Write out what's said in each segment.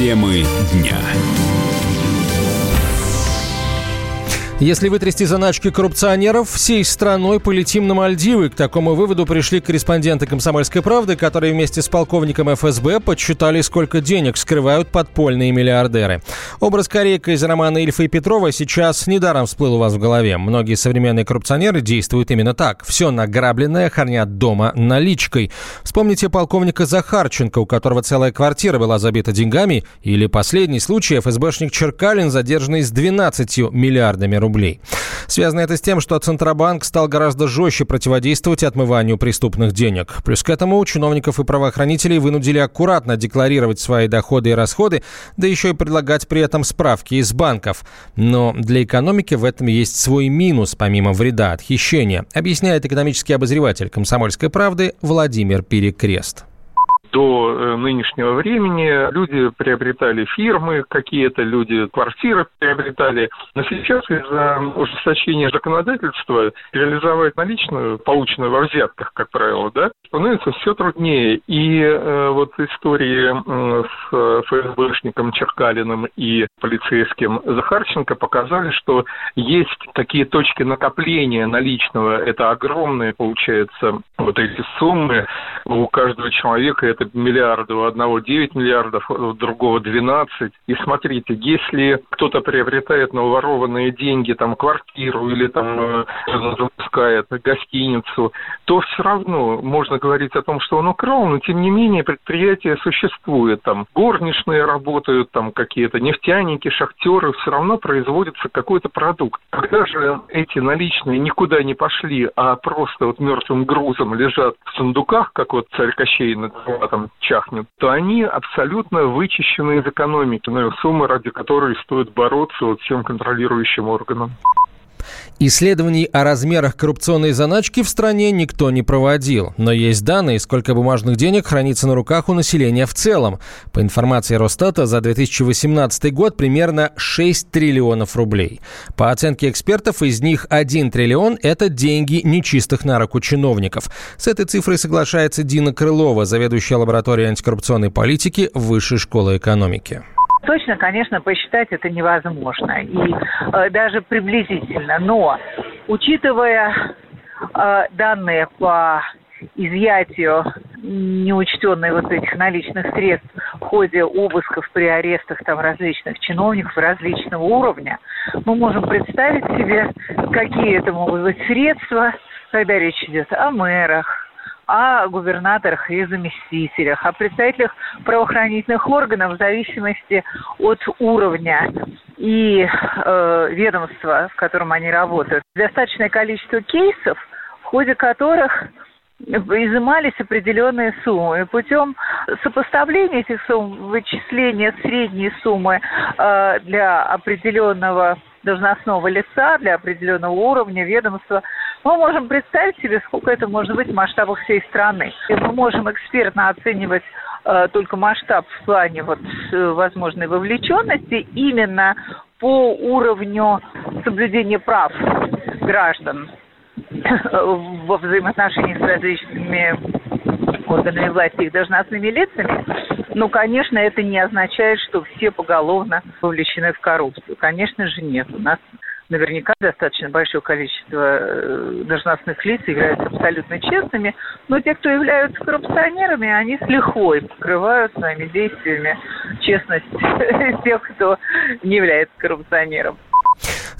Темы дня. Если вытрясти заначки коррупционеров, всей страной полетим на Мальдивы. К такому выводу пришли корреспонденты «Комсомольской правды», которые вместе с полковником ФСБ подсчитали, сколько денег скрывают подпольные миллиардеры. Образ Корейка из романа Ильфа и Петрова сейчас недаром всплыл у вас в голове. Многие современные коррупционеры действуют именно так. Все награбленное хранят дома наличкой. Вспомните полковника Захарченко, у которого целая квартира была забита деньгами, или последний случай ФСБшник Черкалин, задержанный с 12 миллиардами рублей рублей. Связано это с тем, что Центробанк стал гораздо жестче противодействовать отмыванию преступных денег. Плюс к этому чиновников и правоохранителей вынудили аккуратно декларировать свои доходы и расходы, да еще и предлагать при этом справки из банков. Но для экономики в этом есть свой минус, помимо вреда от хищения, объясняет экономический обозреватель «Комсомольской правды» Владимир Перекрест до э, нынешнего времени люди приобретали фирмы, какие-то люди квартиры приобретали. Но сейчас из-за ужесточения законодательства реализовать наличную, полученную во взятках, как правило, да, становится все труднее. И э, вот истории э, с ФСБшником Черкалиным и полицейским Захарченко показали, что есть такие точки накопления наличного. Это огромные, получается, вот эти суммы у каждого человека. Это миллиарды, у одного 9 миллиардов, у другого 12. И смотрите, если кто-то приобретает на уворованные деньги там квартиру или там э, запускает гостиницу, то все равно можно говорить о том, что он украл, но тем не менее предприятие существует. Там горничные работают, там какие-то нефтяники, шахтеры, все равно производится какой-то продукт. Когда же эти наличные никуда не пошли, а просто вот мертвым грузом лежат в сундуках, как вот царь Кощей на там чахнет, то они абсолютно вычищены из экономики, но суммы, ради которой стоит бороться вот всем контролирующим органам. Исследований о размерах коррупционной заначки в стране никто не проводил, но есть данные, сколько бумажных денег хранится на руках у населения в целом. По информации Росстата, за 2018 год примерно 6 триллионов рублей. По оценке экспертов, из них 1 триллион – это деньги нечистых на руку чиновников. С этой цифрой соглашается Дина Крылова, заведующая лабораторией антикоррупционной политики Высшей школы экономики. Точно, конечно, посчитать это невозможно, и э, даже приблизительно. Но, учитывая э, данные по изъятию неучтенной вот этих наличных средств в ходе обысков при арестах там различных чиновников различного уровня, мы можем представить себе, какие это могут быть средства, когда речь идет о мэрах, о губернаторах и заместителях, о представителях правоохранительных органов в зависимости от уровня и э, ведомства, в котором они работают. Достаточное количество кейсов, в ходе которых изымались определенные суммы. И путем сопоставления этих сумм, вычисления средней суммы э, для определенного должностного лица, для определенного уровня ведомства, мы можем представить себе, сколько это может быть в масштабах всей страны. И мы можем экспертно оценивать э, только масштаб в плане вот, э, возможной вовлеченности именно по уровню соблюдения прав граждан во взаимоотношениях с различными органами власти и должностными лицами, но, конечно, это не означает, что все поголовно вовлечены в коррупцию. Конечно же, нет. У нас наверняка достаточно большое количество э, должностных лиц являются абсолютно честными, но те, кто являются коррупционерами, они с лихвой покрывают своими действиями честность тех, кто не является коррупционером.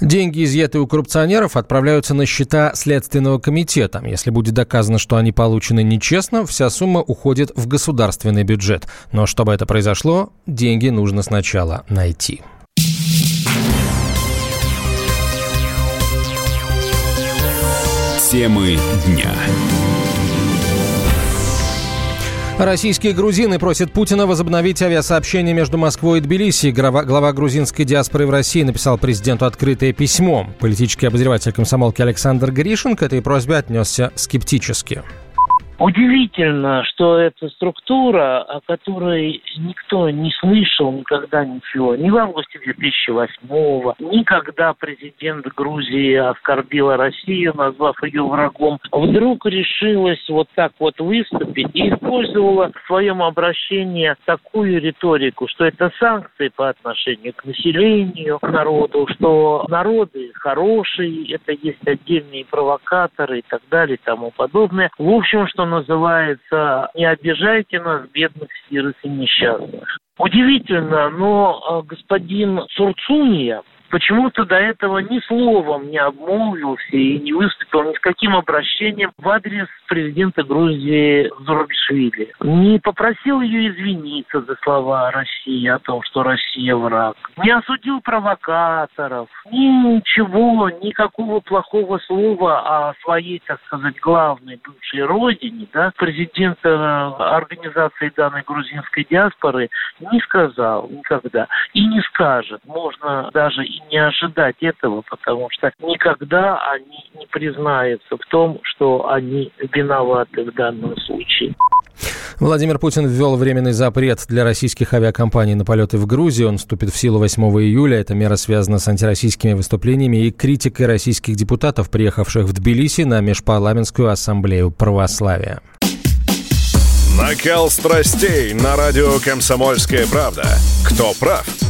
Деньги, изъятые у коррупционеров, отправляются на счета Следственного комитета. Если будет доказано, что они получены нечестно, вся сумма уходит в государственный бюджет. Но чтобы это произошло, деньги нужно сначала найти. Темы дня. Российские грузины просят Путина возобновить авиасообщение между Москвой и Тбилиси. Глава, глава грузинской диаспоры в России написал президенту открытое письмо. Политический обозреватель комсомолки Александр Гришин к этой просьбе отнесся скептически Удивительно, что эта структура, о которой никто не слышал никогда ничего, ни в августе 2008 никогда президент Грузии оскорбила Россию, назвав ее врагом, вдруг решилась вот так вот выступить и использовала в своем обращении такую риторику, что это санкции по отношению к населению, к народу, что народы хорошие, это есть отдельные провокаторы и так далее и тому подобное. В общем, что называется, не обижайте нас, бедных, сирых и несчастных. Удивительно, но а, господин Сурцуния, почему-то до этого ни словом не обмолвился и не выступил ни с каким обращением в адрес президента Грузии Зурабишвили. Не попросил ее извиниться за слова России, о том, что Россия враг. Не осудил провокаторов. Ничего, никакого плохого слова о своей, так сказать, главной бывшей родине, да, президента организации данной грузинской диаспоры не сказал никогда и не скажет. Можно даже и не ожидать этого, потому что никогда они не признаются в том, что они виноваты в данном случае. Владимир Путин ввел временный запрет для российских авиакомпаний на полеты в Грузию. Он вступит в силу 8 июля. Эта мера связана с антироссийскими выступлениями и критикой российских депутатов, приехавших в Тбилиси на Межпарламентскую ассамблею православия. Накал страстей на радио «Комсомольская правда». Кто прав?